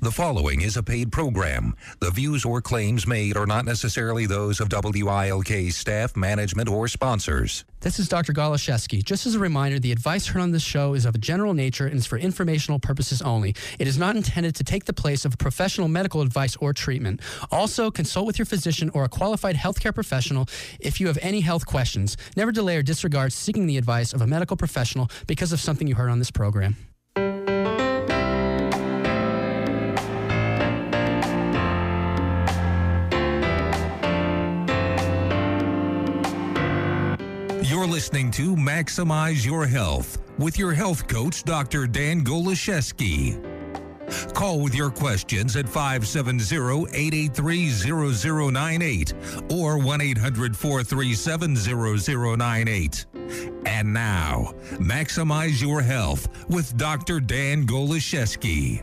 The following is a paid program. The views or claims made are not necessarily those of WILK staff, management, or sponsors. This is Dr. Goloszewski. Just as a reminder, the advice heard on this show is of a general nature and is for informational purposes only. It is not intended to take the place of professional medical advice or treatment. Also, consult with your physician or a qualified healthcare professional if you have any health questions. Never delay or disregard seeking the advice of a medical professional because of something you heard on this program. You're listening to Maximize Your Health with your health coach, Dr. Dan Goloszewski. Call with your questions at 570-883-0098 or 1-800-437-0098. And now, Maximize Your Health with Dr. Dan Goloszewski.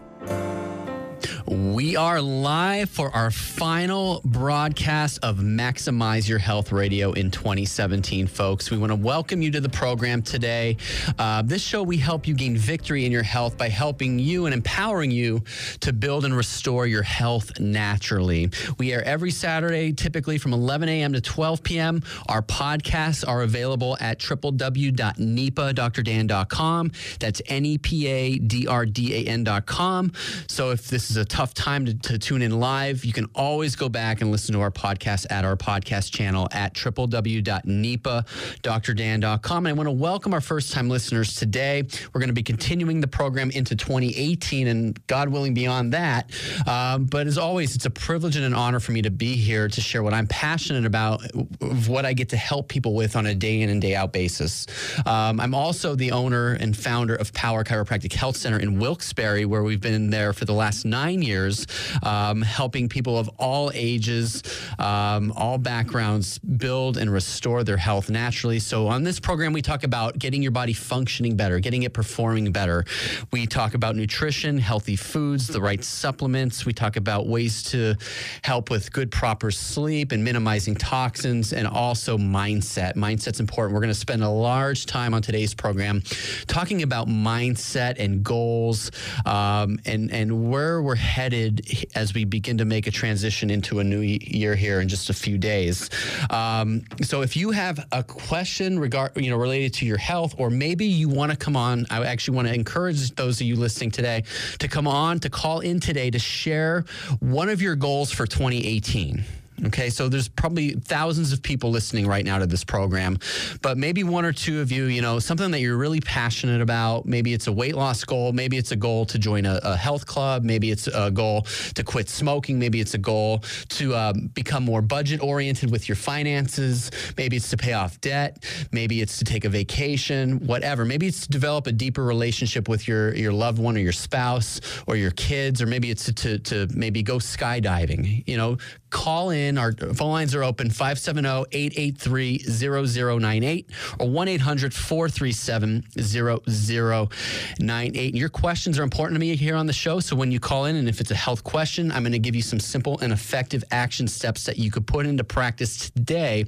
We are live for our final broadcast of Maximize Your Health Radio in 2017, folks. We want to welcome you to the program today. Uh, this show, we help you gain victory in your health by helping you and empowering you to build and restore your health naturally. We air every Saturday, typically from 11 a.m. to 12 p.m. Our podcasts are available at www.nepadrdan.com. That's N E P A D R D A N.com. So if this is a tough time to, to, tune in live, you can always go back and listen to our podcast at our podcast channel at www.nepadrdan.com. And I want to welcome our first time listeners today. We're going to be continuing the program into 2018 and God willing beyond that. Um, but as always, it's a privilege and an honor for me to be here to share what I'm passionate about, of what I get to help people with on a day in and day out basis. Um, I'm also the owner and founder of Power Chiropractic Health Center in Wilkes-Barre, where we've been there for the last nine years, um, helping people of all ages, um, all backgrounds build and restore their health naturally. So, on this program, we talk about getting your body functioning better, getting it performing better. We talk about nutrition, healthy foods, the right supplements. We talk about ways to help with good, proper sleep and minimizing toxins, and also mindset. Mindset's important. We're going to spend a large time on today's program talking about mindset and goals um, and, and where we're headed as we begin to make a transition into a new year here in just a few days. Um, so if you have a question regard, you know, related to your health, or maybe you want to come on, I actually want to encourage those of you listening today to come on to call in today to share one of your goals for 2018. Okay, so there's probably thousands of people listening right now to this program, but maybe one or two of you, you know, something that you're really passionate about. Maybe it's a weight loss goal. Maybe it's a goal to join a, a health club. Maybe it's a goal to quit smoking. Maybe it's a goal to um, become more budget oriented with your finances. Maybe it's to pay off debt. Maybe it's to take a vacation, whatever. Maybe it's to develop a deeper relationship with your, your loved one or your spouse or your kids, or maybe it's to, to, to maybe go skydiving. You know, call in. Our phone lines are open 570 883 0098 or 1 800 437 0098. Your questions are important to me here on the show. So when you call in, and if it's a health question, I'm going to give you some simple and effective action steps that you could put into practice today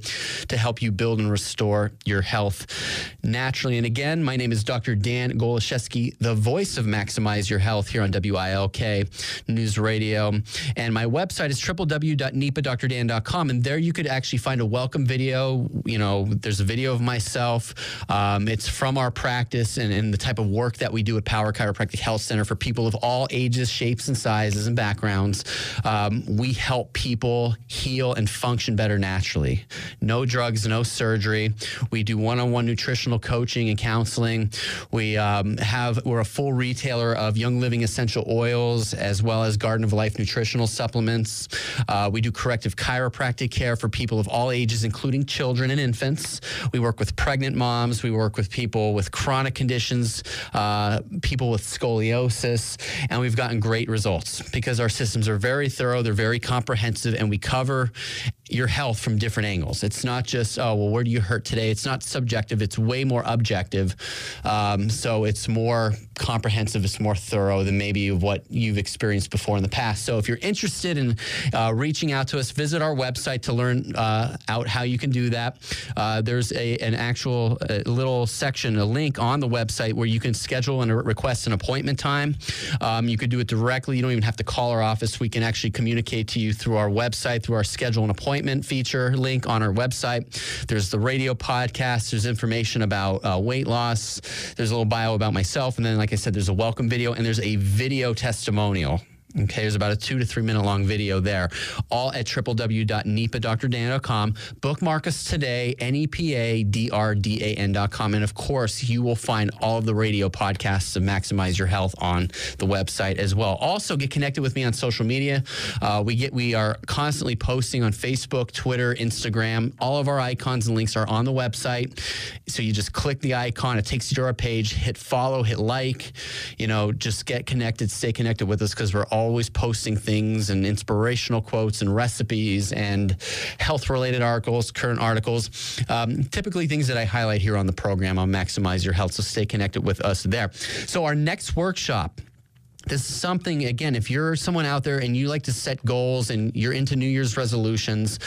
to help you build and restore your health naturally. And again, my name is Dr. Dan Goloszewski, the voice of Maximize Your Health here on WILK News Radio. And my website is www.nepadrdan.com. And there you could actually find a welcome video. You know, there's a video of myself. Um, it's from our practice and, and the type of work that we do at Power Chiropractic Health Center for people of all ages, shapes, and sizes and backgrounds. Um, we help people heal and function better naturally. No drugs, no surgery. We do one-on-one nutritional coaching and counseling. We um, have we're a full retailer of Young Living essential oils as well as Garden of Life nutritional supplements. Uh, we do corrective chiropractic care for people of all ages, including children and infants. We work with pregnant moms. We work with people with chronic conditions, uh, people with scoliosis, and we've gotten great results because our systems are very thorough, they're very comprehensive, and we cover your health from different angles. It's not just, oh, well, where do you hurt today? It's not subjective, it's way more objective. Um, so it's more comprehensive, it's more thorough than maybe what you've experienced before in the past. So if you're interested in uh, reaching out to us, visit our website to learn uh, out how you can do that. Uh, there's a, an actual little section, a link on the website where you can schedule and request an appointment time. Um, you could do it directly. You don't even have to call our office. We can actually communicate to you through our website, through our schedule and appointment appointment feature link on our website. There's the radio podcast. There's information about uh, weight loss. There's a little bio about myself. And then, like I said, there's a welcome video and there's a video testimonial. Okay, there's about a two to three minute long video there, all at www.nepadrdan.com. Bookmark us today, N-E-P-A-D-R-D-A-N.com. And of course, you will find all of the radio podcasts to maximize your health on the website as well. Also, get connected with me on social media. Uh, we get we are constantly posting on Facebook, Twitter, Instagram. All of our icons and links are on the website. So you just click the icon, it takes you to our page, hit follow, hit like, you know, just get connected, stay connected with us because we're all always posting things and inspirational quotes and recipes and health related articles, current articles. Um, typically, things that I highlight here on the program on Maximize Your Health. So stay connected with us there. So, our next workshop this is something again if you're someone out there and you like to set goals and you're into new year's resolutions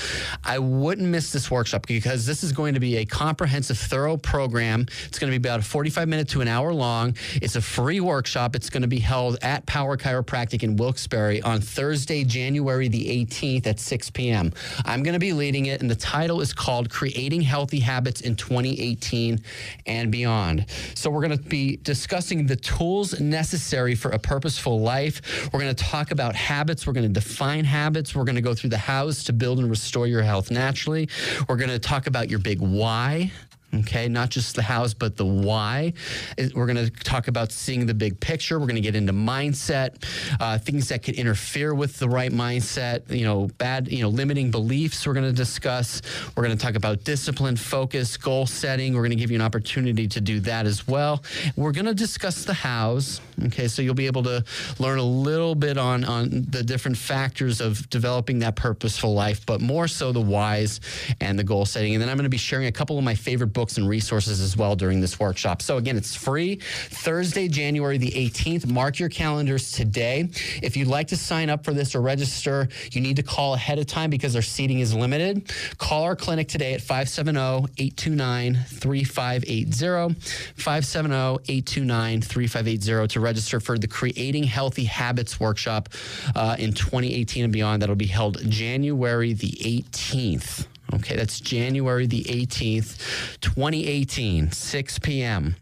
i wouldn't miss this workshop because this is going to be a comprehensive thorough program. It's going to be about a 45 minute to an hour long. It's a free workshop. It's going to be held at power chiropractic in wilkes-barre on thursday january the 18th at 6 p.m i'm going to be leading it and the title is called creating healthy habits in 2018 and beyond. So we're going to be discussing the tools necessary for a purpose purposeful life. We're going to talk about habits. We're going to define habits. We're going to go through the hows to build and restore your health naturally. We're going to talk about your big why okay not just the hows but the why. We're going to talk about seeing the big picture. We're going to get into mindset uh, things that could interfere with the right mindset you know bad you know limiting beliefs we're going to discuss. We're going to talk about discipline focus goal setting. We're going to give you an opportunity to do that as well. We're going to discuss the hows okay? So you'll be able to learn a little bit on on the different factors of developing that purposeful life but more so the whys and the goal setting. And then i'm going to be sharing a couple of my favorite books books and resources as well during this workshop. So, again, it's free Thursday, January the 18th. Mark your calendars today. If you'd like to sign up for this or register, you need to call ahead of time because our seating is limited. Call our clinic today at 570 829 3580. 570 829 3580 to register for the Creating Healthy Habits workshop uh, in 2018 and beyond. That'll be held January the 18th. Okay, that's January the 18th, 2018, 6 p.m.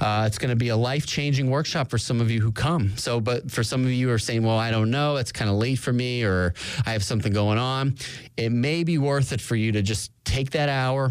Uh, it's going to be a life changing workshop for some of you who come. So, but for some of you who are saying, well, I don't know, it's kind of late for me, or I have something going on, it may be worth it for you to just take that hour,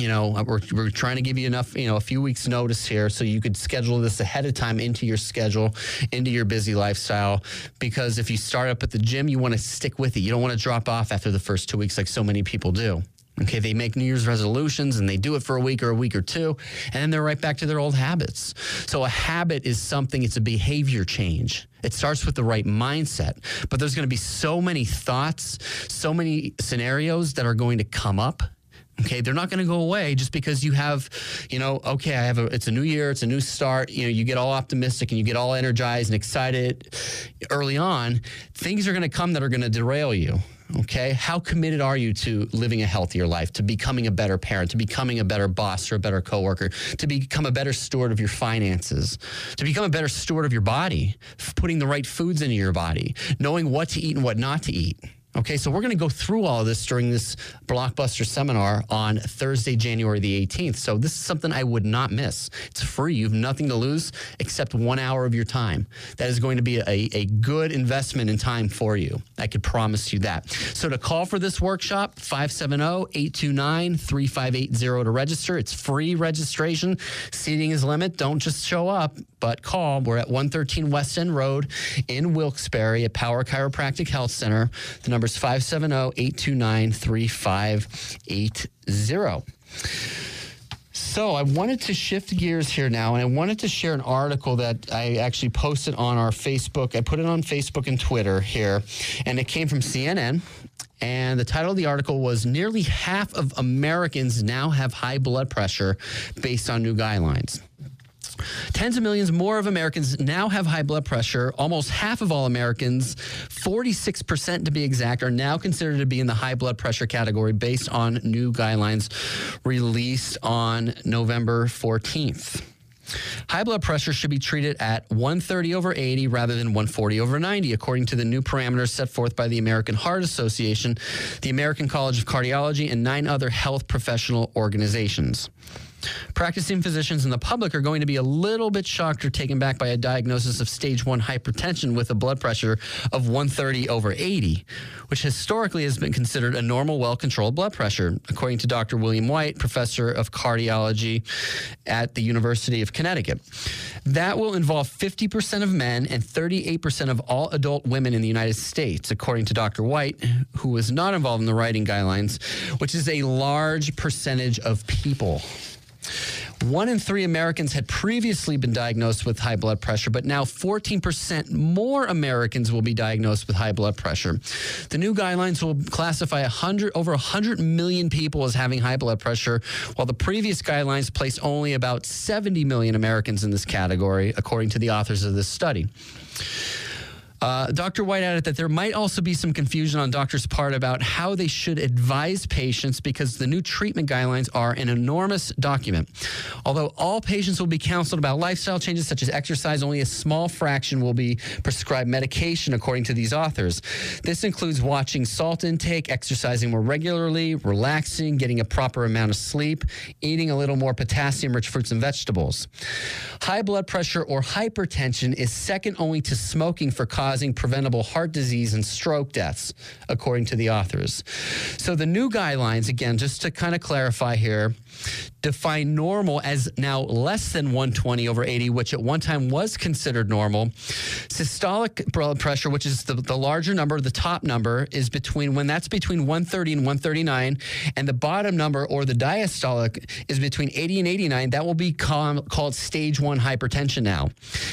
you know, uh, we're, we're trying to give you enough, you know, a few weeks notice here so you could schedule this ahead of time into your schedule, into your busy lifestyle. Because if you start up at the gym, you want to stick with it. You don't want to drop off after the first two weeks like so many people do. Okay, they make New Year's resolutions and they do it for a week or a week or two, and then they're right back to their old habits. So, a habit is something, it's a behavior change. It starts with the right mindset, but there's going to be so many thoughts, so many scenarios that are going to come up Okay, they're not going to go away just because you have, you know, okay, I have a, it's a new year, it's a new start. You know, you get all optimistic and you get all energized and excited early on. Things are going to come that are going to derail you. Okay, how committed are you to living a healthier life, to becoming a better parent, to becoming a better boss or a better coworker, to become a better steward of your finances, to become a better steward of your body, putting the right foods into your body, knowing what to eat and what not to eat? Okay, so we're going to go through all of this during this blockbuster seminar on Thursday, January the 18th. So this is something I would not miss. It's free. You have nothing to lose except one hour of your time. That is going to be a, a good investment in time for you. I could promise you that. So to call for this workshop, 570-829-3580 to register. It's free registration. Seating is limit. Don't just show up, but call. We're at 113 West End Road in Wilkes-Barre at Power Chiropractic Health Center. The number number is 570 829 3580. So I wanted to shift gears here now, and I wanted to share an article that I actually posted on our Facebook. I put it on Facebook and Twitter here, and it came from CNN. And the title of the article was Nearly Half of Americans Now Have High Blood Pressure Based on New Guidelines. Tens of millions more of Americans now have high blood pressure. Almost half of all Americans, 46% to be exact, are now considered to be in the high blood pressure category based on new guidelines released on November 14th. High blood pressure should be treated at 130 over 80 rather than 140 over 90, according to the new parameters set forth by the American Heart Association, the American College of Cardiology, and nine other health professional organizations. Practicing physicians and the public are going to be a little bit shocked or taken back by a diagnosis of stage one hypertension with a blood pressure of 130 over 80, which historically has been considered a normal, well controlled blood pressure, according to Dr. William White, professor of cardiology at the University of Connecticut. That will involve 50% of men and 38% of all adult women in the United States, according to Dr. White, who was not involved in the writing guidelines, which is a large percentage of people. One in three Americans had previously been diagnosed with high blood pressure, but now 14% more Americans will be diagnosed with high blood pressure. The new guidelines will classify 100, over 100 million people as having high blood pressure, while the previous guidelines placed only about 70 million Americans in this category, according to the authors of this study. Uh, Dr. White added that there might also be some confusion on doctors' part about how they should advise patients because the new treatment guidelines are an enormous document. Although all patients will be counseled about lifestyle changes such as exercise, only a small fraction will be prescribed medication, according to these authors. This includes watching salt intake, exercising more regularly, relaxing, getting a proper amount of sleep, eating a little more potassium rich fruits and vegetables. High blood pressure or hypertension is second only to smoking for causing preventable heart disease and stroke deaths, according to the authors. So the new guidelines, again, just to kind of clarify here, define normal as now less than 120 over 80, which at one time was considered normal. Systolic blood pressure, which is the, the larger number, the top number, is between when that's between 130 and 139, and the bottom number or the diastolic is between 80 and 89. That will be call, called stage one hypertension now.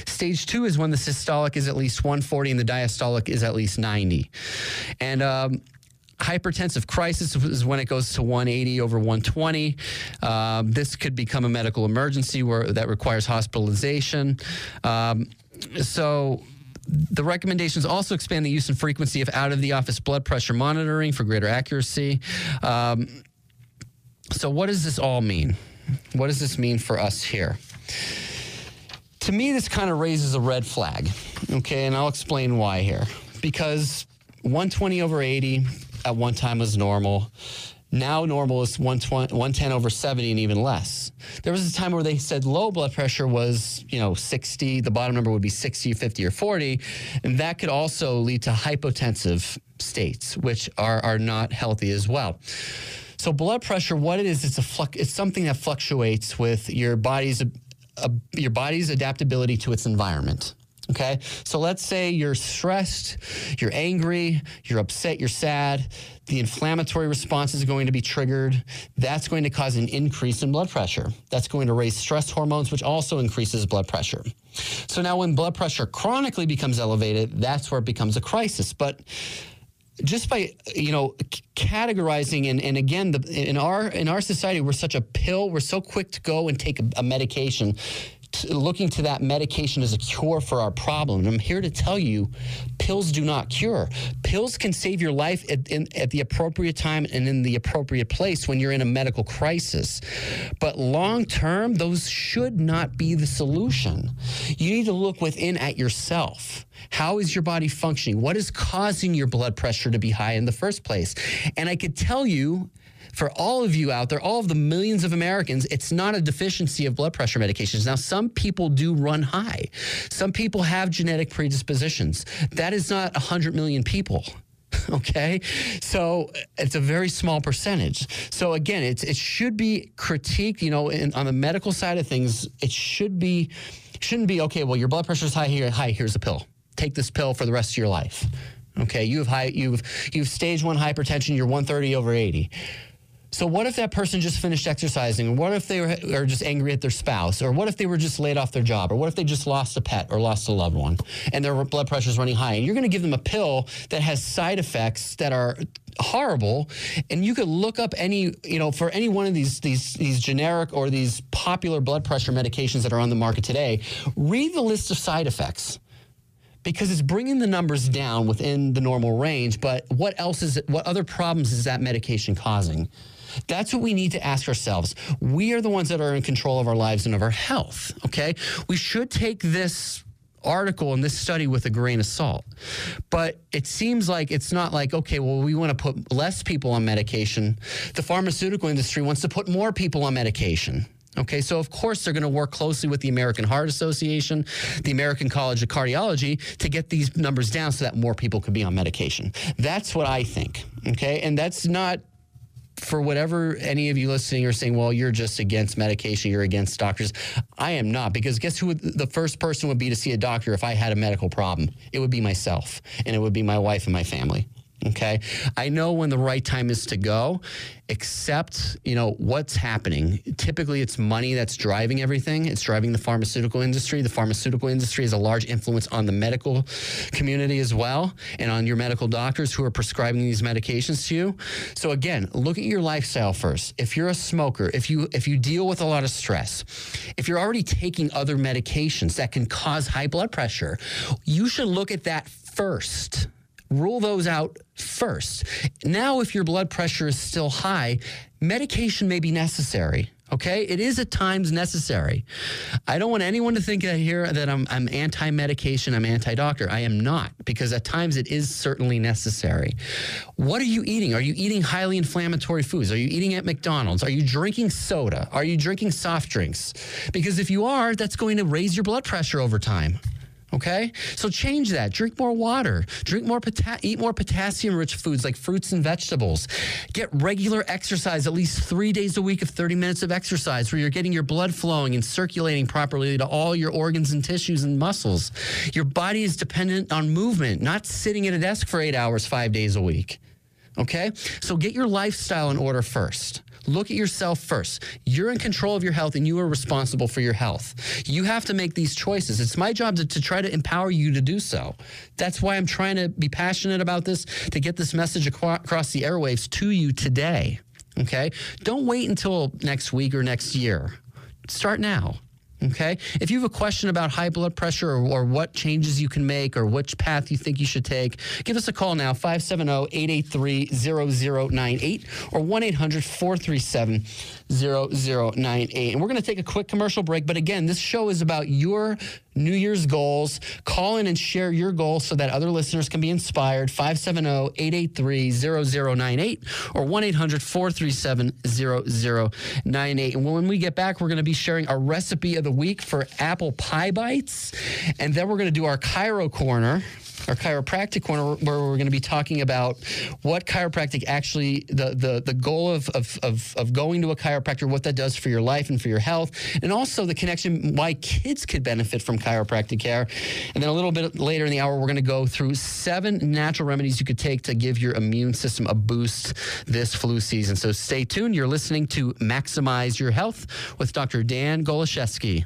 Stage two is when the systolic is at least 140 and the diastolic is at least 90. And um, hypertensive crisis is when it goes to 180 over 120. Um, this could become a medical emergency where that requires hospitalization. Um, so the recommendations also expand the use and frequency of out of the office blood pressure monitoring for greater accuracy. Um, so, what does this all mean? What does this mean for us here? To me, this kind of raises a red flag. Okay, and I'll explain why here. Because 120 over 80 at one time was normal. Now normal is 110 over 70 and even less. There was a time where they said low blood pressure was, you know, 60, the bottom number would be 60, 50 or 40, and that could also lead to hypotensive states, which are are not healthy as well. So blood pressure, what it is, it's a fluc- it's something that fluctuates with your body's your body's adaptability to its environment. Okay. So let's say you're stressed, you're angry, you're upset, you're sad. The inflammatory response is going to be triggered. That's going to cause an increase in blood pressure. That's going to raise stress hormones, which also increases blood pressure. So now when blood pressure chronically becomes elevated, that's where it becomes a crisis. But just by you know categorizing and, and again the, in our in our society we're such a pill we're so quick to go and take a, a medication looking to that medication as a cure for our problem. And I'm here to tell you, pills do not cure. Pills can save your life at, in, at the appropriate time and in the appropriate place when you're in a medical crisis. But long term, those should not be the solution. You need to look within at yourself. How is your body functioning? What is causing your blood pressure to be high in the first place? And I could tell you for all of you out there, all of the millions of Americans, it's not a deficiency of blood pressure medications. Now, some people do run high. Some people have genetic predispositions. That is not 100 million people okay so it's a very small percentage so again it's, it should be critiqued you know in, on the medical side of things it should be shouldn't be okay well your blood pressure is high here high here's a pill take this pill for the rest of your life Okay, you have high, you've you've stage one hypertension. You're 130 over 80. So what if that person just finished exercising? What if they were, are just angry at their spouse? Or what if they were just laid off their job? Or what if they just lost a pet or lost a loved one and their blood pressure is running high? And you're going to give them a pill that has side effects that are horrible and you could look up any you know for any one of these these these generic or these popular blood pressure medications that are on the market today read the list of side effects because it's bringing the numbers down within the normal range but what else is what other problems is that medication causing that's what we need to ask ourselves. We are the ones that are in control of our lives and of our health, okay? We should take this article and this study with a grain of salt. But it seems like it's not like, okay, well, we want to put less people on medication. The pharmaceutical industry wants to put more people on medication. Okay, so of course they're going to work closely with the American Heart Association, the American College of Cardiology to get these numbers down so that more people could be on medication. That's what I think. Okay, and that's not for whatever any of you listening are saying, well, you're just against medication, you're against doctors. I am not, because guess who would, the first person would be to see a doctor if I had a medical problem? It would be myself, and it would be my wife and my family. Okay. I know when the right time is to go, except, you know, what's happening. Typically, it's money that's driving everything. It's driving the pharmaceutical industry. The pharmaceutical industry has a large influence on the medical community as well and on your medical doctors who are prescribing these medications to you. So again, look at your lifestyle first. If you're a smoker, if you if you deal with a lot of stress, if you're already taking other medications that can cause high blood pressure, you should look at that first rule those out first. Now, if your blood pressure is still high, medication may be necessary. Okay, it is at times necessary. I don't want anyone to think here that I'm, I'm anti medication, I'm anti doctor. I am not, because at times it is certainly necessary. What are you eating? Are you eating highly inflammatory foods? Are you eating at McDonald's? Are you drinking soda? Are you drinking soft drinks? Because if you are, that's going to raise your blood pressure over time. Okay, so change that. Drink more water. Drink more pota- eat more potassium-rich foods like fruits and vegetables. Get regular exercise, at least three days a week of 30 minutes of exercise, where you're getting your blood flowing and circulating properly to all your organs and tissues and muscles. Your body is dependent on movement, not sitting at a desk for eight hours, five days a week. Okay, so get your lifestyle in order first. Look at yourself first. You're in control of your health and you are responsible for your health. You have to make these choices. It's my job to, to try to empower you to do so. That's why I'm trying to be passionate about this, to get this message across the airwaves to you today. Okay? Don't wait until next week or next year. Start now. Okay. If you have a question about high blood pressure or, or, what changes you can make or which path you think you should take, give us a call now 570 883 0098 or 1 800 437 0098. And we're going to take a quick commercial break. But again, this show is about your New Year's goals. Call in and share your goals so that other listeners can be inspired. 570 883 0098 or 1 800 437 0098. And when we get back, we're going to be sharing a recipe of the week for apple pie bites. And then we're going to do our Chiro Corner our chiropractic corner, where we're going to be talking about what chiropractic actually, the the, the goal of, of, of, of going to a chiropractor, what that does for your life and for your health, and also the connection why kids could benefit from chiropractic care. And then a little bit later in the hour, we're going to go through seven natural remedies you could take to give your immune system a boost this flu season. So stay tuned. You're listening to Maximize Your Health with Dr. Dan Goloszewski.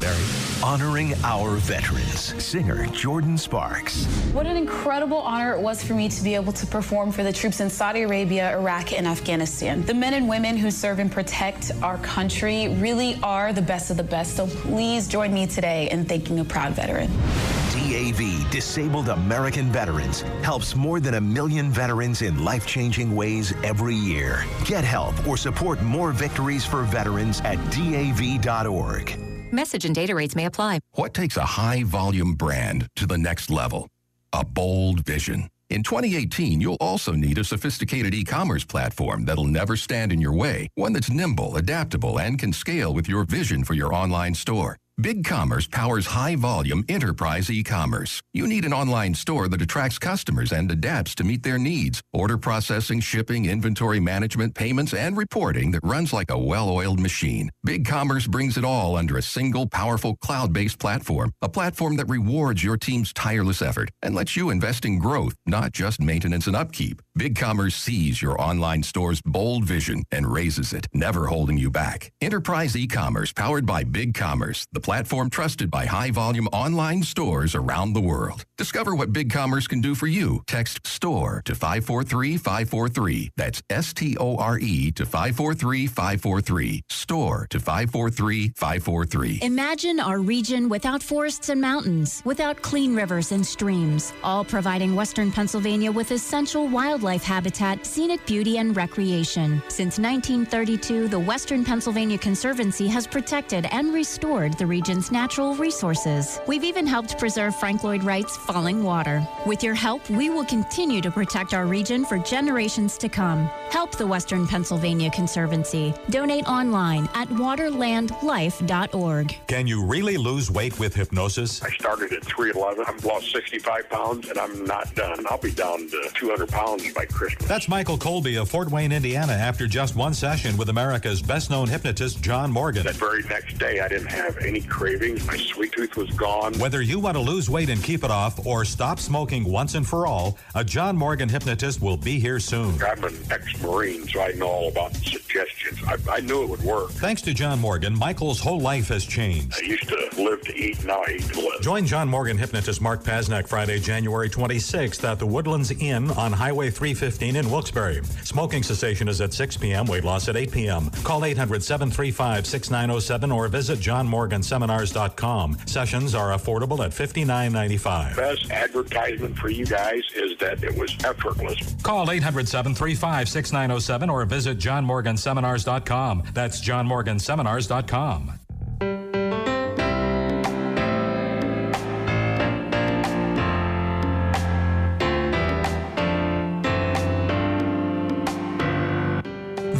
Honoring our veterans. Singer Jordin Sparks. What an incredible honor it was for me to be able to perform for the troops in Saudi Arabia, Iraq, and Afghanistan. The men and women who serve and protect our country really are the best of the best. So please join me today in thanking a proud veteran. DAV, Disabled American Veterans, helps more than a million veterans in life changing ways every year. Get help or support more victories for veterans at DAV.org. Message and data rates may apply. What takes a high volume brand to the next level? A bold vision. In 2018, you'll also need a sophisticated e-commerce platform that'll never stand in your way, one that's nimble, adaptable, and can scale with your vision for your online store. BigCommerce powers high-volume enterprise e-commerce. You need an online store that attracts customers and adapts to meet their needs. Order processing, shipping, inventory management, payments, and reporting that runs like a well-oiled machine. BigCommerce brings it all under a single powerful cloud-based platform, a platform that rewards your team's tireless effort and lets you invest in growth, not just maintenance and upkeep. BigCommerce sees your online store's bold vision and raises it, never holding you back. Enterprise e-commerce powered by BigCommerce, the platform trusted by high-volume online stores around the world. Discover what BigCommerce can do for you. Text STORE to 543-543. That's S-T-O-R-E to 543-543. STORE to 543-543. Imagine our region without forests and mountains, without clean rivers and streams, all providing Western Pennsylvania with essential wildlife habitat, scenic beauty, and recreation. Since 1932, the Western Pennsylvania Conservancy has protected and restored the region's natural resources. We've even helped preserve Frank Lloyd Wright's Falling Water. With your help, we will continue to protect our region for generations to come. Help the Western Pennsylvania Conservancy. Donate online at waterlandlife.org. Can you really lose weight with hypnosis? I started at 311. I've lost 65 pounds and I'm not done. I'll be down to 200 pounds by Christmas. That's Michael Colby of Fort Wayne, Indiana, after just one session with America's best known hypnotist, John Morgan. That very next day, I didn't have any cravings. My sweet tooth was gone. Whether you want to lose weight and keep it off or stop smoking once and for all, a John Morgan hypnotist will be here soon. I'm an ex Marine, so I know all about suggestions. I, I knew it would work. Thanks to John Morgan, Michael's whole life has changed. I used to live to eat, now I eat to live. Join John Morgan hypnotist Mark Pasnak Friday, January 26th at the Woodlands Inn on Highway 315 in Wilkes-Barre. Smoking cessation is at 6 p.m., weight loss at 8 p.m. Call 800 735 6907 or visit johnmorganseminars.com. Sessions are affordable at $59.95. Best advertisement for you guys is that it was effortless. Call 800 735 6907 or visit johnmorganseminars.com. That's johnmorganseminars.com.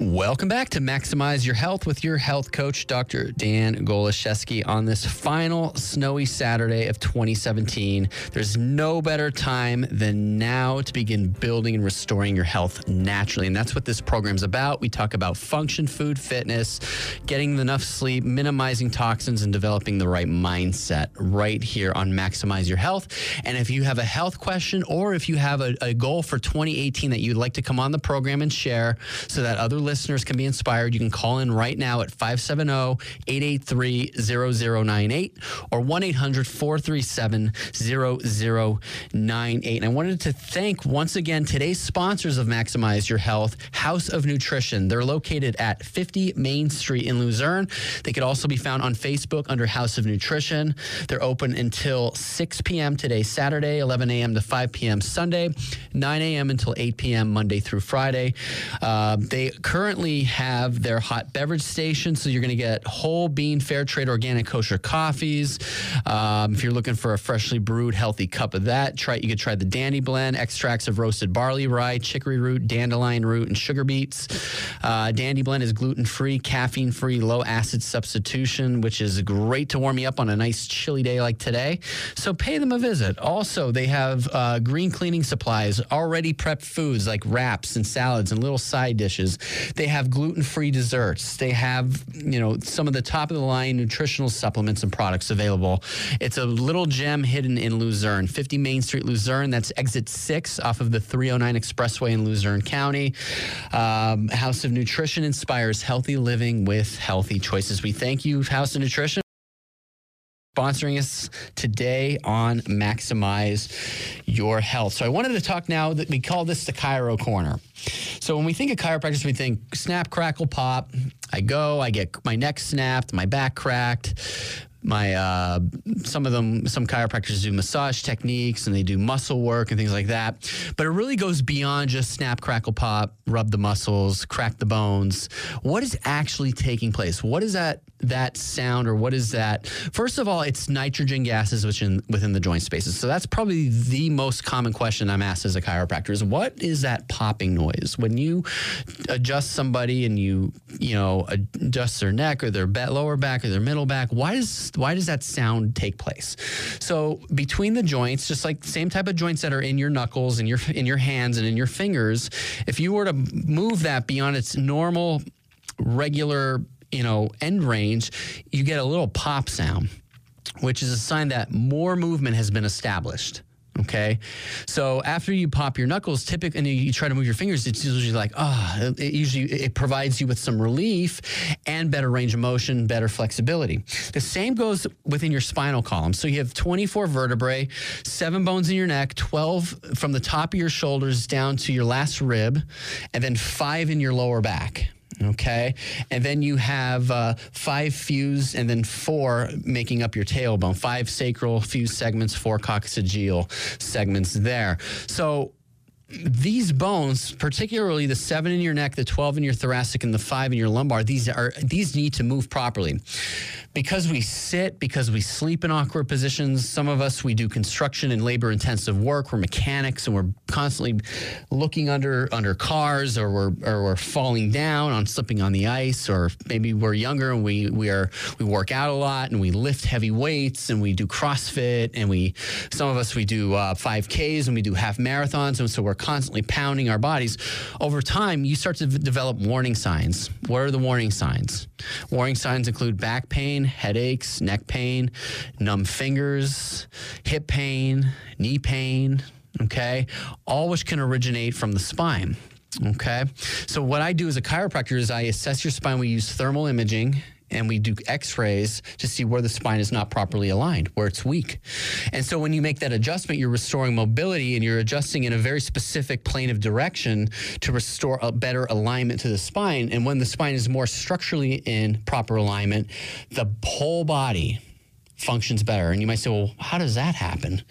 Welcome back to Maximize Your Health with your health coach, Dr. Dan Goloszewski, on this final snowy Saturday of 2017. There's no better time than now to begin building and restoring your health naturally. And that's what this program's about. We talk about function, food, fitness, getting enough sleep, minimizing toxins, and developing the right mindset right here on Maximize Your Health. And if you have a health question or if you have a, a goal for 2018 that you'd like to come on the program and share so that other listeners can be inspired, you can call in right now at 570-883-0098 or 1-800-437-0098. And I wanted to thank once again today's sponsors of Maximize Your Health, House of Nutrition. They're located at 50 Main Street in Luzerne. They could also be found on Facebook under House of Nutrition. They're open until 6 p.m. today, Saturday, 11 a.m. to 5 p.m. Sunday, 9 a.m. until 8 p.m. Monday through Friday. Uh, they currently have their hot beverage station, so you're going to get whole bean, fair trade, organic, kosher coffees. Um, if you're looking for a freshly brewed, healthy cup of that, try you could try the Dandy Blend, extracts of roasted barley, rye, chicory root, dandelion root, and sugar beets. Uh, Dandy Blend is gluten free, caffeine free, low acid substitution, which is great to warm you up on a nice chilly day like today. So pay them a visit. Also, they have uh, green cleaning supplies, already prepped foods like wraps and salads and little side dishes. They have gluten-free desserts. They have, you know, some of the top of the line nutritional supplements and products available. It's a little gem hidden in Luzerne, 50 Main Street, Luzerne. That's exit six off of the 309 Expressway in Luzerne County. Um, House of Nutrition inspires healthy living with healthy choices. We thank you, House of Nutrition sponsoring us today on Maximize Your Health. So I wanted to talk now that we call this the Chiro Corner. So when we think of chiropractors, we think snap, crackle, pop. I go, I get my neck snapped, my back cracked, my uh, some of them some chiropractors do massage techniques and they do muscle work and things like that. But it really goes beyond just snap crackle pop rub the muscles crack the bones. What is actually taking place? What is that that sound or what is that? First of all it's nitrogen gases within within the joint spaces. So that's probably the most common question i'm asked as a chiropractor is what is that popping noise? When you adjust somebody and you you know adjust their neck or their lower back or their middle back why does why does that sound take place? So between the joints, just like same type of joints that are in your knuckles and your in your hands and in your fingers, if you were to move that beyond its normal, regular, you know, end range, you get a little pop sound, which is a sign that more movement has been established. Okay. So after you pop your knuckles, typically, and you try to move your fingers, it's usually like, oh, it usually it provides you with some relief and better range of motion, better flexibility. The same goes within your spinal column. So you have 24 vertebrae, seven bones in your neck, 12 from the top of your shoulders down to your last rib, and then five in your lower back. Okay. And then you have uh, five fused and then four making up your tailbone, five sacral fused segments, four coccygeal segments there. So these bones, particularly the seven in your neck, the 12 in your thoracic, and the five in your lumbar, these are these need to move properly. Because we sit, because we sleep in awkward positions, some of us we do construction and labor intensive work, we're mechanics and we're constantly looking under under cars or we're or we're falling down on slipping on the ice, or maybe we're younger and we we are we work out a lot and we lift heavy weights and we do CrossFit and we some of us we do uh, 5Ks and we do half marathons and so we're constantly pounding our bodies, over time, you start to develop warning signs. What are the warning signs? Warning signs include back pain, headaches, neck pain, numb fingers, hip pain, knee pain, okay? All which can originate from the spine. Okay. So, what I do as a chiropractor is I assess your spine. We use thermal imaging and we do x-rays to see where the spine is not properly aligned where it's weak. And so when you make that adjustment you're restoring mobility and you're adjusting in a very specific plane of direction to restore a better alignment to the spine. And when the spine is more structurally in proper alignment the whole body functions better. And you might say, well, how does that happen?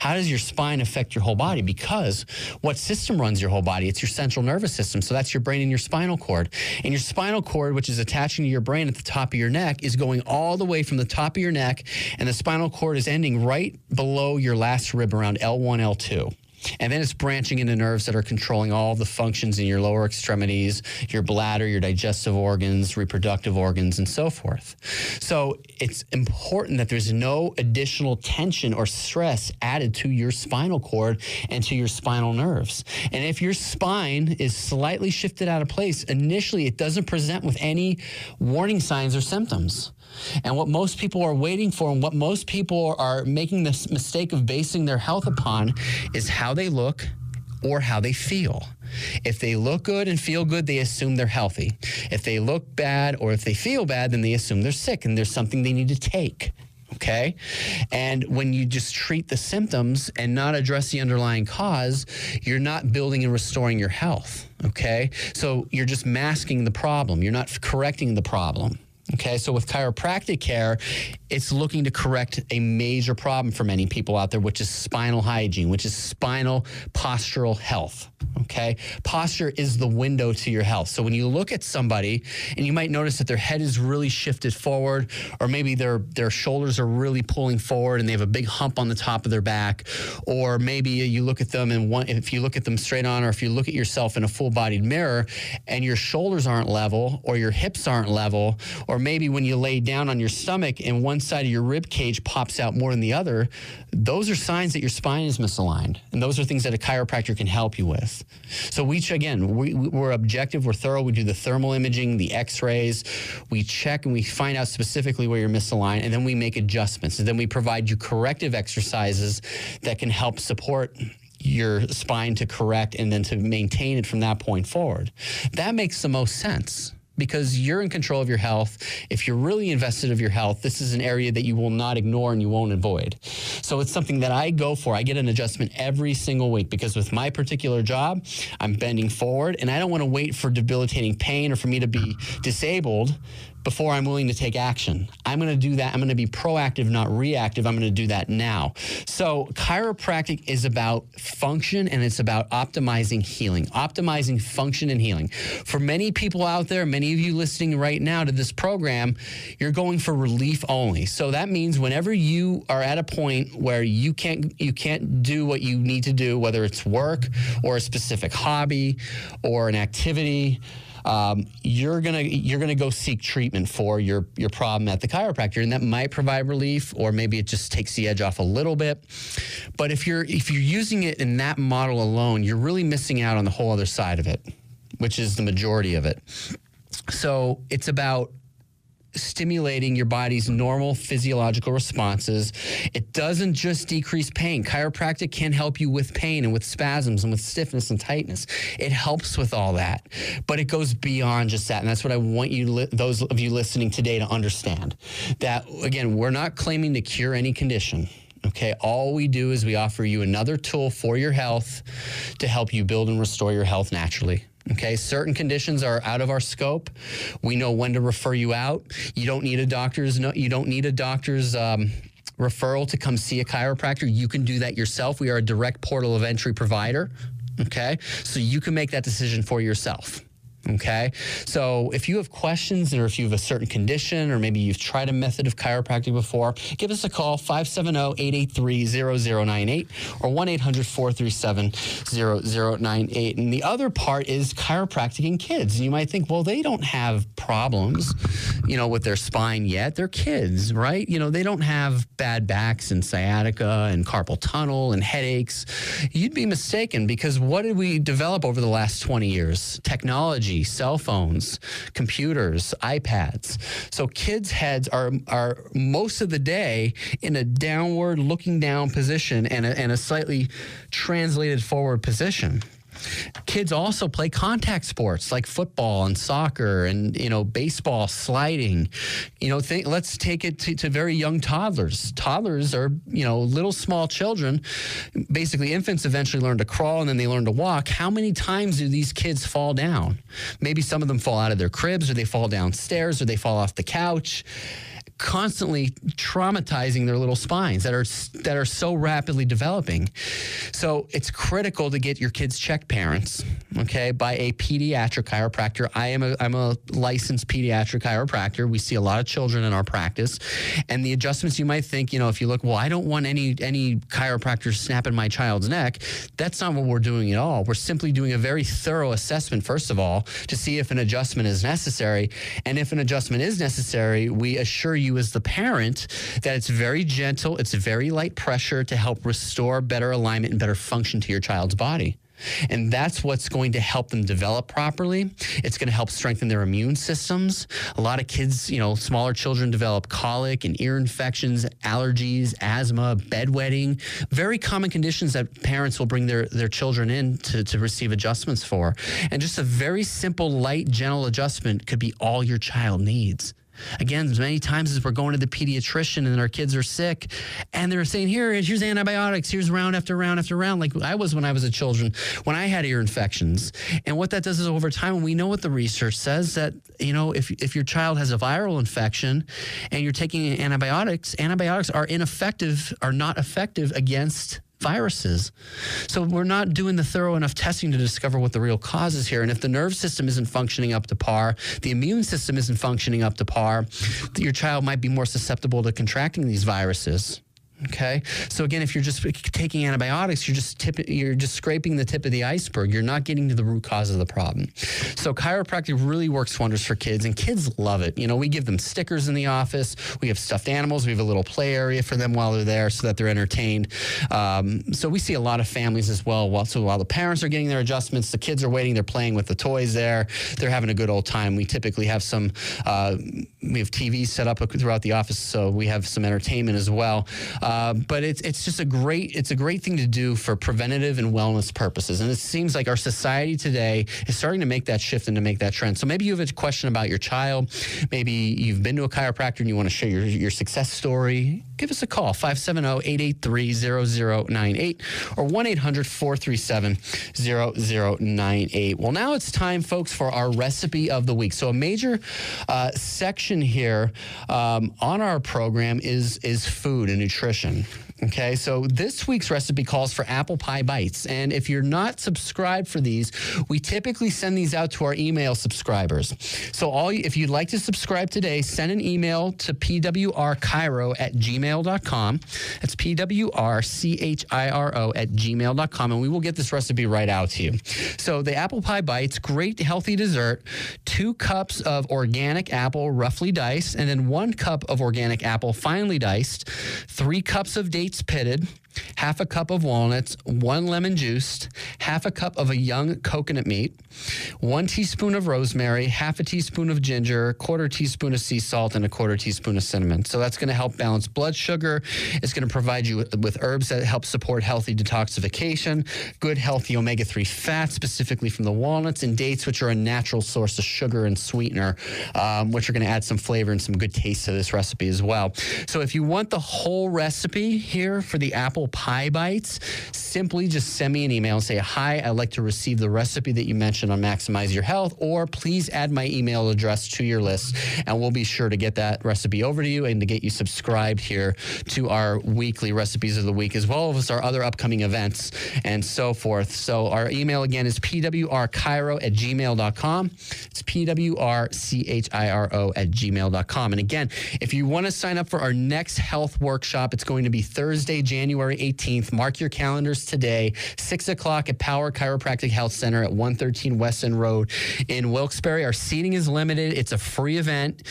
How does your spine affect your whole body? Because what system runs your whole body? It's your central nervous system. So that's your brain and your spinal cord. And your spinal cord, which is attaching to your brain at the top of your neck, is going all the way from the top of your neck. And the spinal cord is ending right below your last rib around L1, L2. And then it's branching into nerves that are controlling all the functions in your lower extremities, your bladder, your digestive organs, reproductive organs, and so forth. So it's important that there's no additional tension or stress added to your spinal cord and to your spinal nerves. And if your spine is slightly shifted out of place, initially it doesn't present with any warning signs or symptoms. And what most people are waiting for and what most people are making this mistake of basing their health upon is how they look or how they feel. If they look good and feel good, they assume they're healthy. If they look bad or if they feel bad, then they assume they're sick and there's something they need to take. Okay. And when you just treat the symptoms and not address the underlying cause, you're not building and restoring your health. Okay. So you're just masking the problem, you're not correcting the problem. Okay, so with chiropractic care, it's looking to correct a major problem for many people out there, which is spinal hygiene, which is spinal postural health. Okay, posture is the window to your health. So when you look at somebody and you might notice that their head is really shifted forward, or maybe their their shoulders are really pulling forward and they have a big hump on the top of their back, or maybe you look at them and one, if you look at them straight on, or if you look at yourself in a full bodied mirror and your shoulders aren't level, or your hips aren't level, or or maybe when you lay down on your stomach and one side of your rib cage pops out more than the other, those are signs that your spine is misaligned. And those are things that a chiropractor can help you with. So we, again, we, we're objective, we're thorough. We do the thermal imaging, the x-rays. We check and we find out specifically where you're misaligned and then we make adjustments. And then we provide you corrective exercises that can help support your spine to correct and then to maintain it from that point forward. That makes the most sense because you're in control of your health. If you're really invested of your health, this is an area that you will not ignore and you won't avoid. So it's something that I go for. I get an adjustment every single week because with my particular job, I'm bending forward and I don't want to wait for debilitating pain or for me to be disabled before I'm willing to take action. I'm going to do that. I'm going to be proactive, not reactive. I'm going to do that now. So, chiropractic is about function and it's about optimizing healing, optimizing function and healing. For many people out there, many of you listening right now to this program, you're going for relief only. So that means whenever you are at a point where you can't you can't do what you need to do, whether it's work or a specific hobby or an activity, um, you're gonna you're gonna go seek treatment for your your problem at the chiropractor, and that might provide relief, or maybe it just takes the edge off a little bit. But if you're if you're using it in that model alone, you're really missing out on the whole other side of it, which is the majority of it. So it's about stimulating your body's normal physiological responses. It doesn't just decrease pain. Chiropractic can help you with pain and with spasms and with stiffness and tightness. It helps with all that, but it goes beyond just that. And that's what I want you, those of you listening today, to understand. That again, we're not claiming to cure any condition. Okay, all we do is we offer you another tool for your health to help you build and restore your health naturally. Okay, certain conditions are out of our scope. We know when to refer you out. You don't need a doctor's. No, you don't need a doctor's. Um, referral to come see a chiropractor. You can do that yourself. We are a direct portal of entry provider. Okay, so you can make that decision for yourself. Okay. So if you have questions or if you have a certain condition or maybe you've tried a method of chiropractic before, give us a call 570-883-0098 or 1-800-437-0098. And the other part is chiropractic in kids. And you might think, well, they don't have problems, you know, with their spine yet. They're kids, right? You know, they don't have bad backs and sciatica and carpal tunnel and headaches. You'd be mistaken because what did we develop over the last 20 years? Technology cell phones, computers, iPads. So kids' heads are are most of the day in a downward looking down position and a, and a slightly translated forward position. Kids also play contact sports like football and soccer and you know baseball, sliding. You know, let's take it to, to very young toddlers. Toddlers are you know little small children. Basically, infants eventually learn to crawl and then they learn to walk. How many times do these kids fall down? Maybe some of them fall out of their cribs, or they fall downstairs, or they fall off the couch constantly traumatizing their little spines that are that are so rapidly developing. So it's critical to get your kids checked, parents, okay, by a pediatric chiropractor. I am a I'm a licensed pediatric chiropractor. We see a lot of children in our practice, and the adjustments you might think, you know, if you look, well, I don't want any any chiropractor snapping my child's neck. That's not what we're doing at all. We're simply doing a very thorough assessment first of all to see if an adjustment is necessary, and if an adjustment is necessary, we assure you you as the parent that it's very gentle, it's very light pressure to help restore better alignment and better function to your child's body. And that's what's going to help them develop properly. It's going to help strengthen their immune systems. A lot of kids, you know, smaller children develop colic and ear infections, allergies, asthma, bedwetting, very common conditions that parents will bring their, their children in to, to receive adjustments for. And just a very simple, light, gentle adjustment could be all your child needs. Again, as many times as we're going to the pediatrician and our kids are sick, and they're saying, "Here, here's antibiotics. Here's round after round after round." Like I was when I was a children, when I had ear infections. And what that does is over time, we know what the research says that you know if if your child has a viral infection, and you're taking antibiotics, antibiotics are ineffective, are not effective against viruses. So we're not doing the thorough enough testing to discover what the real cause is here. And if the nerve system isn't functioning up to par, the immune system isn't functioning up to par, your child might be more susceptible to contracting these viruses. Okay, so again, if you're just taking antibiotics, you're just tip, you're just scraping the tip of the iceberg. You're not getting to the root cause of the problem. So chiropractic really works wonders for kids, and kids love it. You know, we give them stickers in the office. We have stuffed animals. We have a little play area for them while they're there, so that they're entertained. Um, so we see a lot of families as well. While, so while the parents are getting their adjustments, the kids are waiting. They're playing with the toys there. They're having a good old time. We typically have some. Uh, we have TVs set up throughout the office, so we have some entertainment as well. Um, but it's it's just a great it's a great thing to do for preventative and wellness purposes. And it seems like our society today is starting to make that shift and to make that trend. So maybe you have a question about your child. Maybe you've been to a chiropractor and you want to share your, your success story. Give us a call 570-883-0098 or 1-800-437-0098. Well, now it's time, folks, for our recipe of the week. So a major uh, section here um, on our program is is food and nutrition. Okay, so this week's recipe calls for apple pie bites. And if you're not subscribed for these, we typically send these out to our email subscribers. So all if you'd like to subscribe today, send an email to pwrchiro at gmail.com. That's P-W-R-C-H-I-R-O at gmail.com. And we will get this recipe right out to you. So the apple pie bites, great healthy dessert, two cups of organic apple roughly diced, and then one cup of organic apple finely diced, three cups of dates pitted, half a cup of walnuts, one lemon juiced, half a cup of a young coconut meat, one teaspoon of rosemary, half a teaspoon of ginger, quarter teaspoon of sea salt, and a quarter teaspoon of cinnamon. So that's going to help balance blood sugar. It's going to provide you with herbs that help support healthy detoxification, good healthy omega 3 fats, specifically from the walnuts and dates, which are a natural source of sugar and sweetener, um, which are going to add some flavor and some good taste to this recipe as well. So if you want the whole recipe here for the apple pie bites, simply just send me an email and say, Hi, I'd like to receive the recipe that you mentioned on Maximize Your Health, or please add my email address to your list, and we'll be sure to get that recipe over to you and to get you subscribed here to our weekly recipes of the week, as well as our other upcoming events and so forth. So our email again is pwrchiro at gmail.com. It's pwrchiro at gmail.com. And again, if you want to sign up for our next health workshop, it's going to be Thursday, January 18th. Mark your calendars today, 6 o'clock at Power Chiropractic Health Center at 113 West End Road in Wilkes-Barre. Our seating is limited. It's a free event.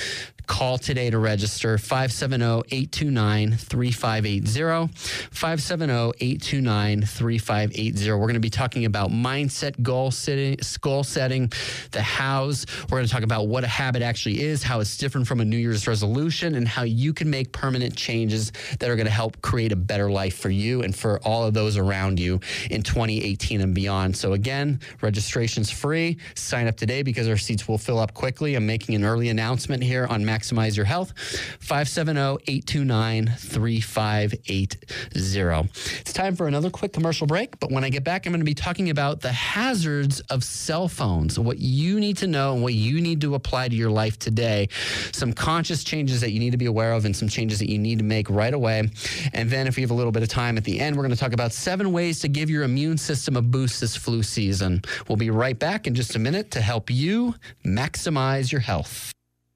Call today to register 570-829-3580. 570-829-3580. We're going to be talking about mindset goal setting, goal setting, the hows. We're going to talk about what a habit actually is, how it's different from a New Year's resolution, and how you can make permanent changes that are going to help create a better life for you and for all of those around you in 2018 and beyond. So again, registration's free. Sign up today because our seats will fill up quickly. I'm making an early announcement here on Maximize Your Health. 570-829-3580. It's time for another quick commercial break, but when I get back, I'm going to be talking about the hazards of cell phones, what you need to know and what you need to apply to your life today. Some conscious changes that you need to be aware of and some changes that you need to make right away. And then if we have a little bit of time at the end, we're going to talk about seven ways to give your immune system a boost this flu season. We'll be right back in just a minute to help you maximize your health.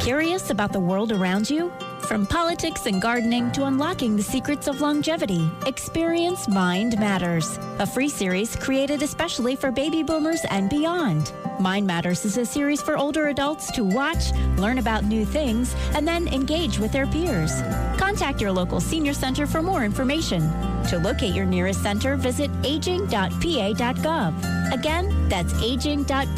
Curious about the world around you? From politics and gardening to unlocking the secrets of longevity, experience Mind Matters, a free series created especially for baby boomers and beyond. Mind Matters is a series for older adults to watch, learn about new things, and then engage with their peers. Contact your local senior center for more information. To locate your nearest center, visit aging.pa.gov. Again, that's aging.pa.gov.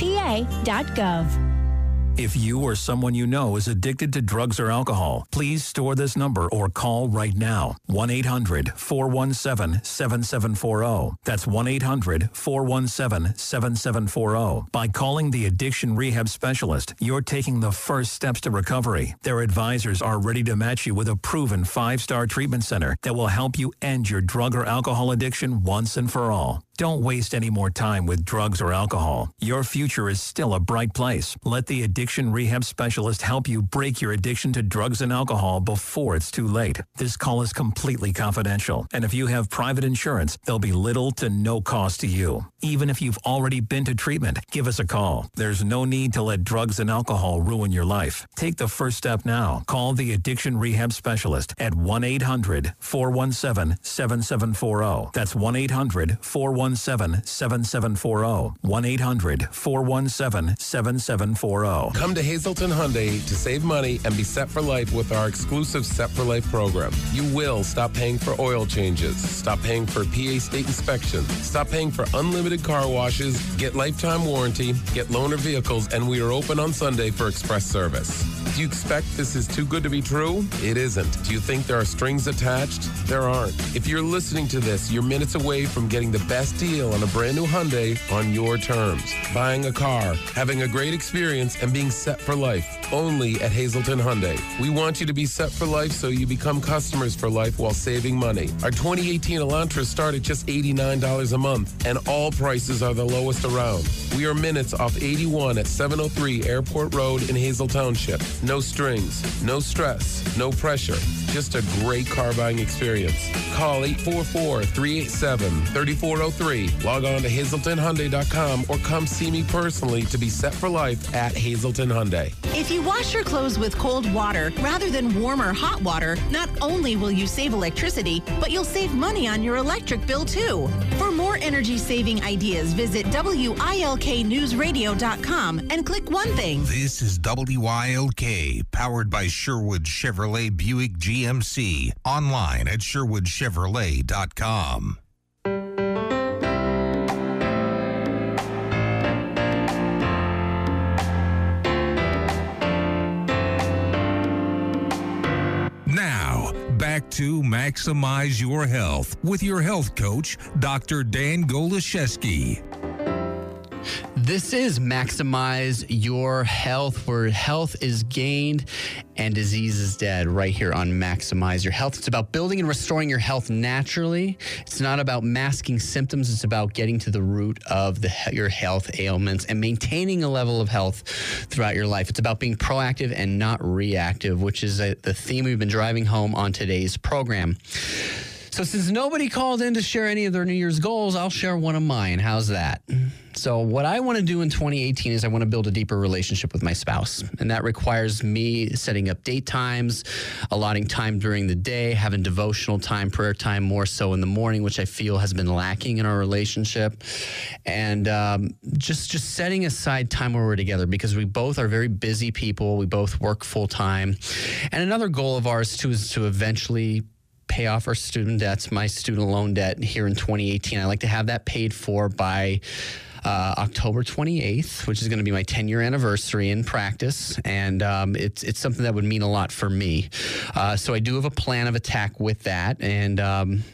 If you or someone you know is addicted to drugs or alcohol, please store this number or call right now 1 800 417 7740. That's 1 800 417 7740. By calling the Addiction Rehab Specialist, you're taking the first steps to recovery. Their advisors are ready to match you with a proven five star treatment center that will help you end your drug or alcohol addiction once and for all. Don't waste any more time with drugs or alcohol. Your future is still a bright place. Let the addiction rehab specialist help you break your addiction to drugs and alcohol before it's too late. This call is completely confidential, and if you have private insurance, there'll be little to no cost to you. Even if you've already been to treatment, give us a call. There's no need to let drugs and alcohol ruin your life. Take the first step now. Call the addiction rehab specialist at 1 800 417 7740. That's 1 800 417 7740. 1 800 417 7740. Come to Hazleton Hyundai to save money and be set for life with our exclusive Set for Life program. You will stop paying for oil changes, stop paying for PA state inspection, stop paying for unlimited car washes, get lifetime warranty, get loaner vehicles, and we are open on Sunday for express service. Do you expect this is too good to be true? It isn't. Do you think there are strings attached? There aren't. If you're listening to this, you're minutes away from getting the best deal on a brand new Hyundai on your terms. Buying a car, having a great experience, and being set for life. Only at Hazleton Hyundai. We want you to be set for life so you become customers for life while saving money. Our 2018 Elantra start at just $89 a month, and all prices are the lowest around. We are minutes off 81 at 703 Airport Road in Hazle Township. No strings, no stress, no pressure. Just a great car buying experience. Call 844 387 3403. Log on to HazletonHyundai.com or come see me personally to be set for life at Hazleton Hyundai. If you wash your clothes with cold water rather than warm or hot water, not only will you save electricity, but you'll save money on your electric bill too. For more energy saving ideas, visit WILKNewsRadio.com and click one thing. This is WILK, powered by Sherwood Chevrolet Buick GMC. Online at SherwoodChevrolet.com. to Maximize Your Health with your health coach, Dr. Dan Goloszewski. This is Maximize Your Health, where health is gained and disease is dead, right here on Maximize Your Health. It's about building and restoring your health naturally. It's not about masking symptoms, it's about getting to the root of the, your health ailments and maintaining a level of health throughout your life. It's about being proactive and not reactive, which is a, the theme we've been driving home on today's program. So, since nobody called in to share any of their New Year's goals, I'll share one of mine. How's that? So, what I want to do in 2018 is I want to build a deeper relationship with my spouse. And that requires me setting up date times, allotting time during the day, having devotional time, prayer time more so in the morning, which I feel has been lacking in our relationship. And um, just, just setting aside time where we're together because we both are very busy people. We both work full time. And another goal of ours, too, is to eventually pay off our student debts, my student loan debt here in 2018. I like to have that paid for by uh, October 28th, which is going to be my 10 year anniversary in practice. And um, it's, it's something that would mean a lot for me. Uh, so I do have a plan of attack with that. And, um,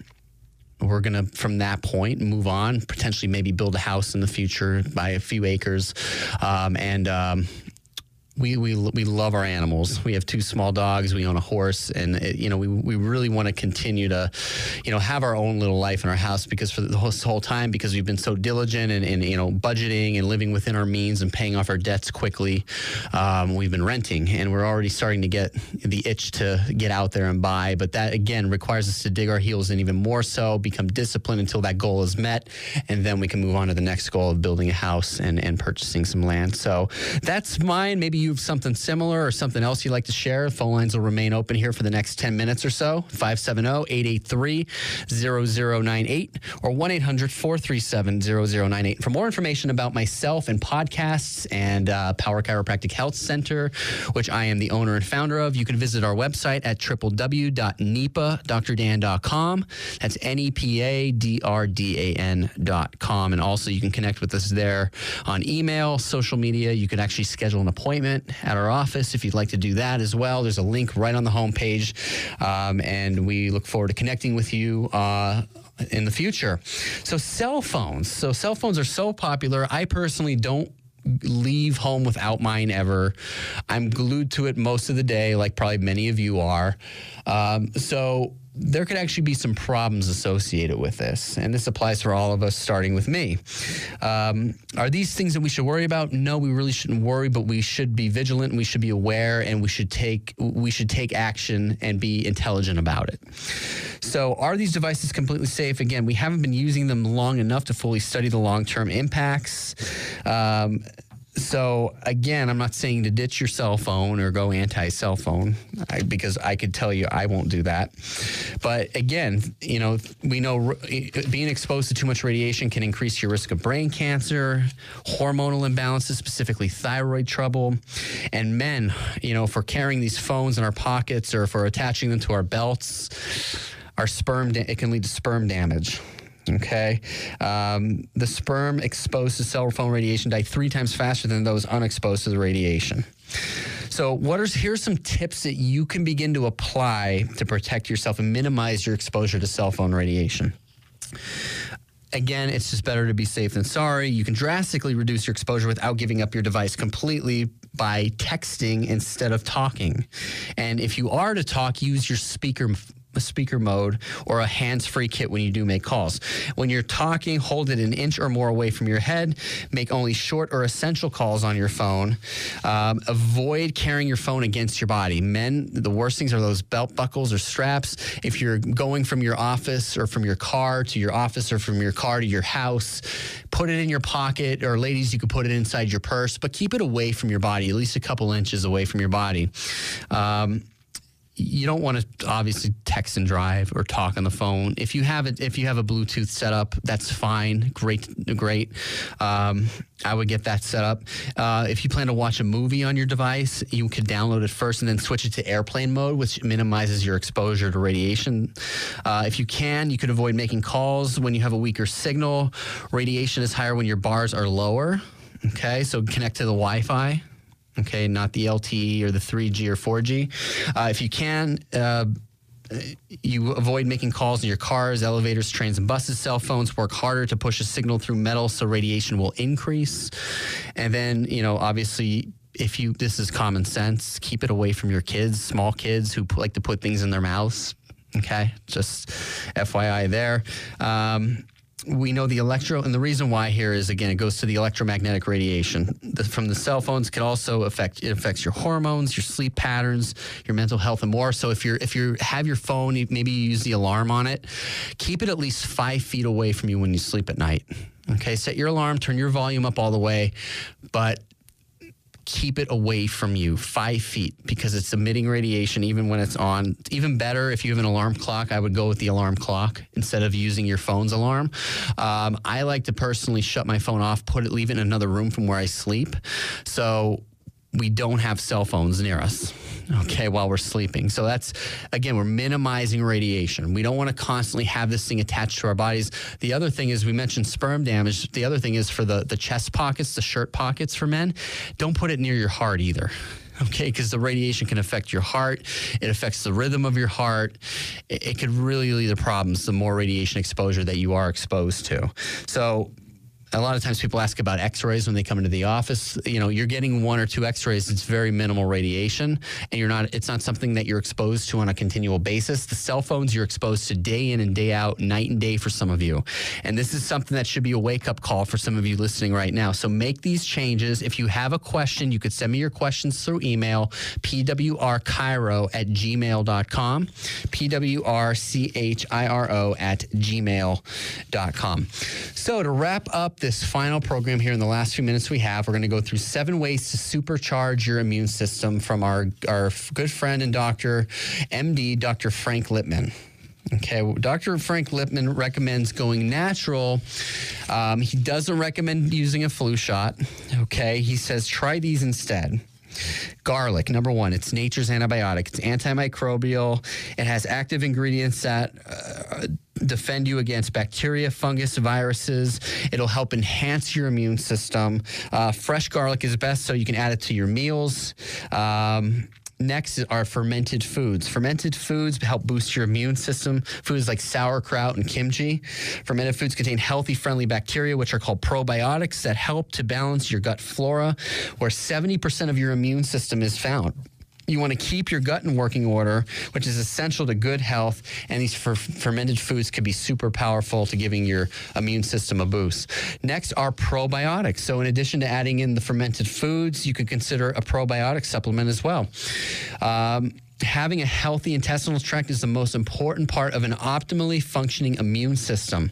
we're going to from that point move on potentially maybe build a house in the future buy a few acres um, and um, we, we we love our animals. We have two small dogs. We own a horse, and it, you know we we really want to continue to, you know, have our own little life in our house because for the whole, whole time because we've been so diligent and, and you know budgeting and living within our means and paying off our debts quickly. Um, we've been renting, and we're already starting to get the itch to get out there and buy. But that again requires us to dig our heels in even more so, become disciplined until that goal is met, and then we can move on to the next goal of building a house and and purchasing some land. So that's mine. Maybe you have something similar or something else you'd like to share, phone lines will remain open here for the next 10 minutes or so. 570-883-0098 or 1-800-437-0098. For more information about myself and podcasts and uh, Power Chiropractic Health Center, which I am the owner and founder of, you can visit our website at www.nepadrdan.com. That's N-E-P-A-D-R-D-A-N dot com. And also you can connect with us there on email, social media. You can actually schedule an appointment at our office if you'd like to do that as well. There's a link right on the homepage. Um, and we look forward to connecting with you uh, in the future. So, cell phones. So, cell phones are so popular. I personally don't leave home without mine ever. I'm glued to it most of the day, like probably many of you are. Um, so, there could actually be some problems associated with this. And this applies for all of us, starting with me. Um, are these things that we should worry about? No, we really shouldn't worry, but we should be vigilant and we should be aware and we should take we should take action and be intelligent about it. So are these devices completely safe? Again, we haven't been using them long enough to fully study the long-term impacts. Um, so again, I'm not saying to ditch your cell phone or go anti-cell phone I, because I could tell you I won't do that. But again, you know, we know being exposed to too much radiation can increase your risk of brain cancer, hormonal imbalances, specifically thyroid trouble, and men, you know, for carrying these phones in our pockets or for attaching them to our belts, our sperm da- it can lead to sperm damage. Okay. Um, the sperm exposed to cell phone radiation die three times faster than those unexposed to the radiation. So, what are here's some tips that you can begin to apply to protect yourself and minimize your exposure to cell phone radiation. Again, it's just better to be safe than sorry. You can drastically reduce your exposure without giving up your device completely by texting instead of talking. And if you are to talk, use your speaker speaker mode or a hands-free kit when you do make calls. When you're talking, hold it an inch or more away from your head. Make only short or essential calls on your phone. Um, avoid carrying your phone against your body. Men, the worst things are those belt buckles or straps. If you're going from your office or from your car to your office or from your car to your house, put it in your pocket. Or ladies, you could put it inside your purse, but keep it away from your body, at least a couple inches away from your body. Um, you don't want to obviously text and drive or talk on the phone. If you have it, if you have a Bluetooth setup, that's fine. Great, great. Um, I would get that set up. Uh, if you plan to watch a movie on your device, you could download it first and then switch it to airplane mode, which minimizes your exposure to radiation. Uh, if you can, you could avoid making calls when you have a weaker signal. Radiation is higher when your bars are lower. Okay, so connect to the Wi-Fi okay, not the LTE or the 3G or 4G. Uh, if you can, uh, you avoid making calls in your cars, elevators, trains, and buses. Cell phones work harder to push a signal through metal, so radiation will increase. And then, you know, obviously, if you this is common sense, keep it away from your kids, small kids who like to put things in their mouths. Okay, just FYI there. Um, we know the electro, and the reason why here is again, it goes to the electromagnetic radiation the, from the cell phones can also affect it affects your hormones, your sleep patterns, your mental health, and more. So if you're if you have your phone, maybe you use the alarm on it, keep it at least five feet away from you when you sleep at night. Okay, set your alarm, turn your volume up all the way, but keep it away from you five feet because it's emitting radiation even when it's on. Even better, if you have an alarm clock, I would go with the alarm clock instead of using your phone's alarm. Um, I like to personally shut my phone off, put it, leave it in another room from where I sleep. So we don't have cell phones near us okay, while we're sleeping. So that's, again, we're minimizing radiation. We don't want to constantly have this thing attached to our bodies. The other thing is, we mentioned sperm damage. The other thing is for the, the chest pockets, the shirt pockets for men, don't put it near your heart either okay because the radiation can affect your heart it affects the rhythm of your heart it, it, could really lead to problems the more radiation exposure that you are exposed to so a lot of times people ask about x-rays when they come into the office. You know you're getting one or two x-rays it's very minimal radiation and you're not it's not something that you're exposed to on a continual basis. The cell phones you're exposed to day in and day out night and day for some of you. And this is something that should be a wake-up call for some of you listening right now. So make these changes. If you have a question you could send me your questions through email pwrchiro at gmail.com pwrchiro at gmail.com so to wrap up this final program here in the last few minutes we have, we're going to go through seven ways to supercharge your immune system from our, our good friend and doctor, MD, Dr. Frank Lipman. Okay, well, Dr. Frank Lipman recommends going natural. Um, he doesn't recommend using a flu shot. Okay, he says try these instead. Garlic, number one, it's nature's antibiotic. It's antimicrobial. It has active ingredients that uh, defend you against bacteria, fungus, viruses. It'll help enhance your immune system. Uh, fresh garlic is best, so you can add it to your meals. Um, Next are fermented foods. Fermented foods help boost your immune system. Foods like sauerkraut and kimchi. Fermented foods contain healthy, friendly bacteria, which are called probiotics, that help to balance your gut flora, where 70% of your immune system is found. You want to keep your gut in working order, which is essential to good health. And these fer- fermented foods could be super powerful to giving your immune system a boost. Next are probiotics. So, in addition to adding in the fermented foods, you could consider a probiotic supplement as well. Um, having a healthy intestinal tract is the most important part of an optimally functioning immune system.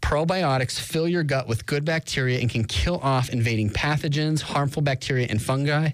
Probiotics fill your gut with good bacteria and can kill off invading pathogens, harmful bacteria, and fungi.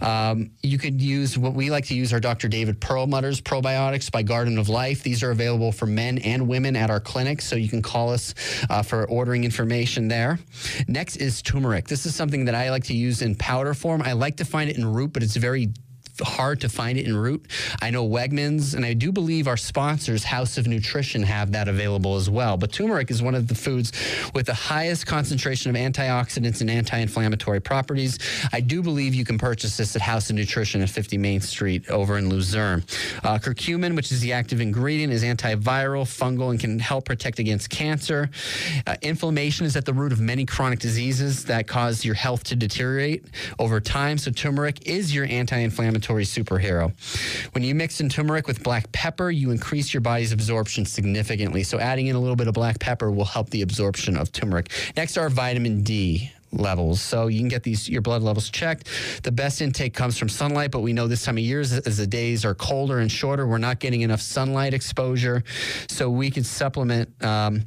Um, you could use what we like to use our Dr. David Perlmutter's probiotics by Garden of Life. These are available for men and women at our clinic, so you can call us uh, for ordering information there. Next is turmeric. This is something that I like to use in powder form. I like to find it in root, but it's very hard to find it in root. I know Wegmans, and I do believe our sponsors, House of Nutrition, have that available as well. But turmeric is one of the foods with the highest concentration of antioxidants and anti inflammatory properties. I do believe you can purchase this at House of Nutrition at 50 Main Street over in Luzerne. Uh, curcumin, which is the active ingredient, is antiviral, fungal, and can help protect against cancer. Uh, inflammation is at the root of many chronic diseases that cause your health to deteriorate over time. So, turmeric is your anti inflammatory superhero. When you mix in turmeric with black pepper, you increase your body's absorption significantly. So, adding in a little bit of black pepper will help the absorption of turmeric. Next are vitamin D levels. So you can get these your blood levels checked. The best intake comes from sunlight, but we know this time of year as, the days are colder and shorter, we're not getting enough sunlight exposure. So we could supplement. Um,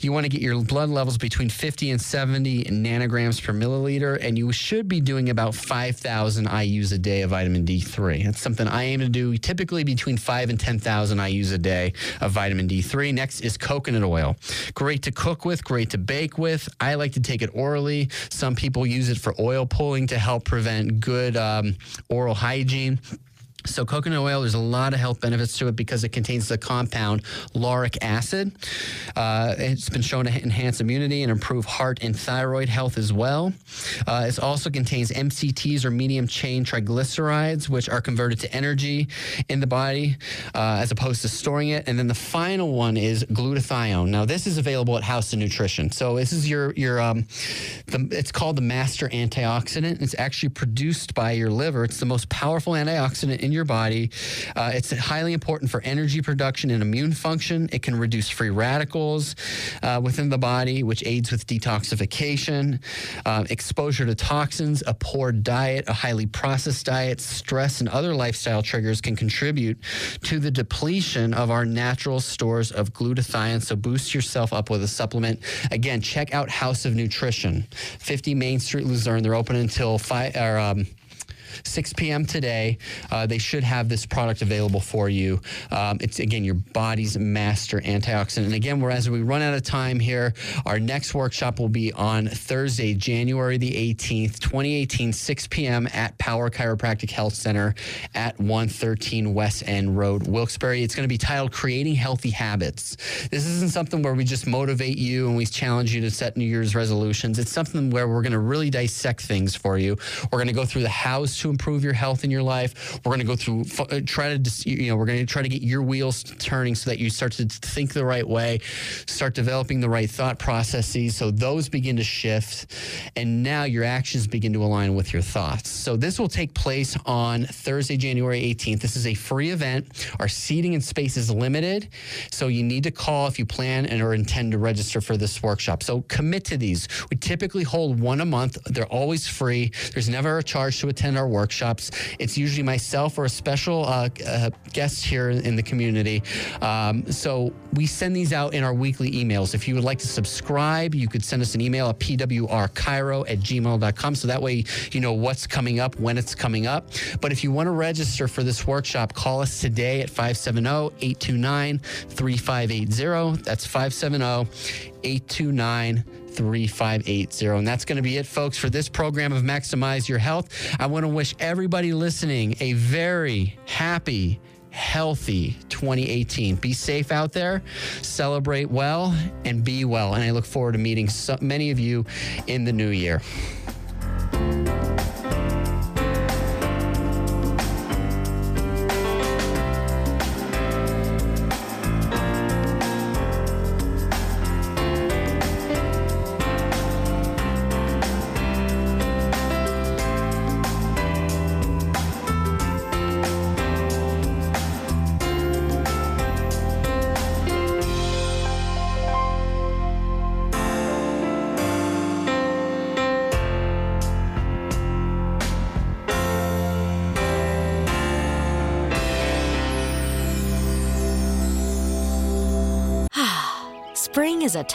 you want to get your blood levels between 50 and 70 nanograms per milliliter, and you should be doing about 5,000 IU's a day of vitamin D3. That's something I aim to do typically between 5 and 10,000 IU's a day of vitamin D3. Next is coconut oil. Great to cook with, great to bake with. I like to take it orally. Some people use it for oil pulling to help prevent good um, oral hygiene. So, coconut oil, there's a lot of health benefits to it because it contains the compound lauric acid. Uh, it's been shown to enhance immunity and improve heart and thyroid health as well. Uh, it also contains MCTs or medium chain triglycerides, which are converted to energy in the body uh, as opposed to storing it. And then the final one is glutathione. Now, this is available at House of Nutrition. So, this is your, your um, the, it's called the master antioxidant. It's actually produced by your liver. It's the most powerful antioxidant in your body. Uh, it's highly important for energy production and immune function. It can reduce free radicals uh, within the body, which aids with detoxification, uh, exposure to toxins, a poor diet, a highly processed diet, stress, and other lifestyle triggers can contribute to the depletion of our natural stores of glutathione. So boost yourself up with a supplement. Again, check out House of Nutrition, 50 Main Street, Luzerne. They're open until five or. Um, 6 p.m. today. Uh, they should have this product available for you. Um, it's again your body's master antioxidant. And again, whereas we run out of time here, our next workshop will be on Thursday, January the 18th, 2018, 6 p.m. at Power Chiropractic Health Center at 113 West End Road, Wilkes-Barre. It's going to be titled "Creating Healthy Habits." This isn't something where we just motivate you and we challenge you to set New Year's resolutions. It's something where we're going to really dissect things for you. We're going to go through the hows to improve your health in your life. We're going to go through, uh, try to, you know, we're going to try to get your wheels turning so that you start to think the right way, start developing the right thought processes. So those begin to shift. And now your actions begin to align with your thoughts. So this will take place on Thursday, January 18th. This is a free event. Our seating and space is limited. So you need to call if you plan and or intend to register for this workshop. So commit to these. We typically hold one a month. They're always free. There's never a charge to attend our workshops. It's usually myself or a special uh, uh, guest here in the community. Um, so we send these out in our weekly emails. If you would like to subscribe, you could send us an email at pwrchiro at gmail.com. So that way you know what's coming up, when it's coming up. But if you want to register for this workshop, call us today at 570 829 3580. That's 570 829 3580. And that's going to be it, folks, for this program of Maximize Your Health. I want to wish everybody listening a very happy, healthy 2018. Be safe out there, celebrate well, and be well. And I look forward to meeting so many of you in the new year.